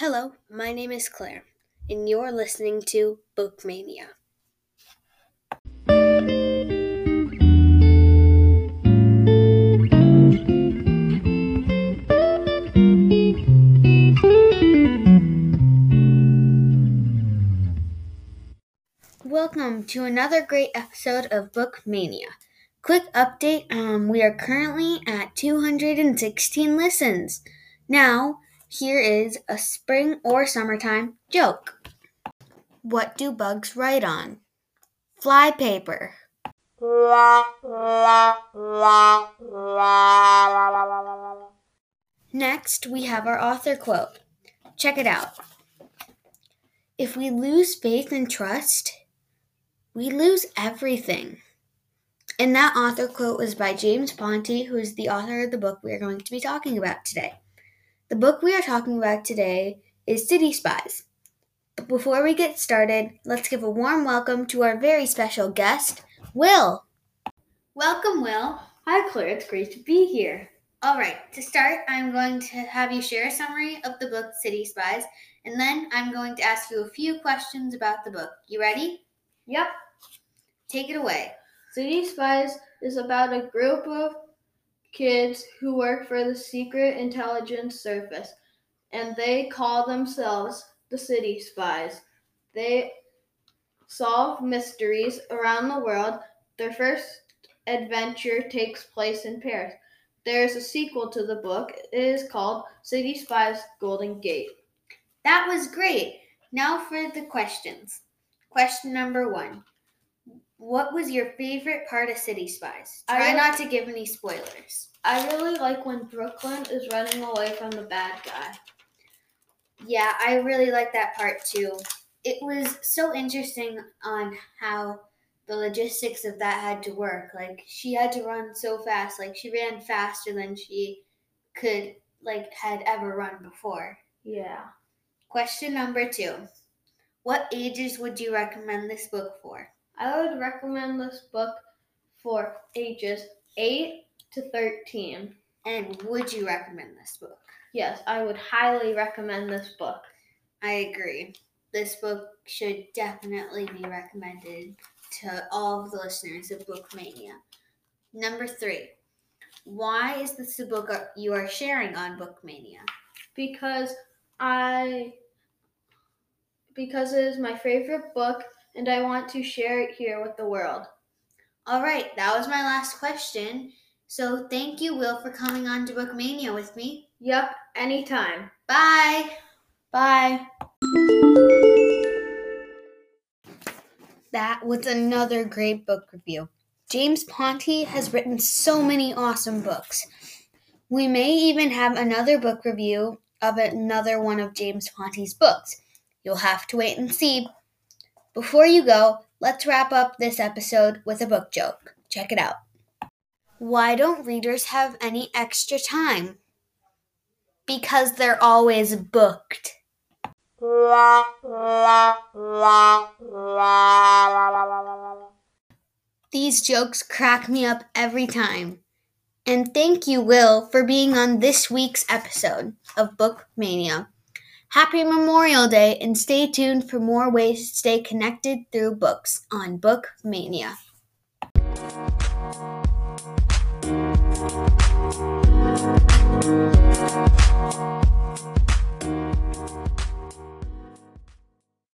Hello, my name is Claire, and you're listening to Bookmania. Welcome to another great episode of Bookmania. Quick update um, we are currently at 216 listens. Now, here is a spring or summertime joke. What do bugs write on? Fly paper. Next, we have our author quote. Check it out. If we lose faith and trust, we lose everything. And that author quote was by James Ponti, who is the author of the book we are going to be talking about today. The book we are talking about today is City Spies. But before we get started, let's give a warm welcome to our very special guest, Will. Welcome, Will. Hi, Claire. It's great to be here. All right, to start, I'm going to have you share a summary of the book City Spies, and then I'm going to ask you a few questions about the book. You ready? Yep. Take it away. City Spies is about a group of kids who work for the Secret Intelligence Service, and they call themselves the City Spies. They solve mysteries around the world. Their first adventure takes place in Paris. There is a sequel to the book. It is called City Spies Golden Gate. That was great. Now for the questions. Question number one What was your favorite part of City Spies? I Try like- not to give any spoilers. I really like when Brooklyn is running away from the bad guy. Yeah, I really like that part too. It was so interesting on how the logistics of that had to work. Like she had to run so fast. Like she ran faster than she could like had ever run before. Yeah. Question number 2. What ages would you recommend this book for? I would recommend this book for ages 8 to 13. And would you recommend this book? Yes, I would highly recommend this book. I agree. This book should definitely be recommended to all of the listeners of Bookmania. Number three, why is this a book you are sharing on Bookmania? because I because it is my favorite book and I want to share it here with the world. All right, that was my last question. So thank you, Will, for coming on to Bookmania with me. Yep, anytime. Bye. Bye. That was another great book review. James Ponti has written so many awesome books. We may even have another book review of another one of James Ponti's books. You'll have to wait and see. Before you go, let's wrap up this episode with a book joke. Check it out. Why don't readers have any extra time? Because they're always booked. These jokes crack me up every time. And thank you, Will, for being on this week's episode of Bookmania. Happy Memorial Day and stay tuned for more ways to stay connected through books on Bookmania. Thank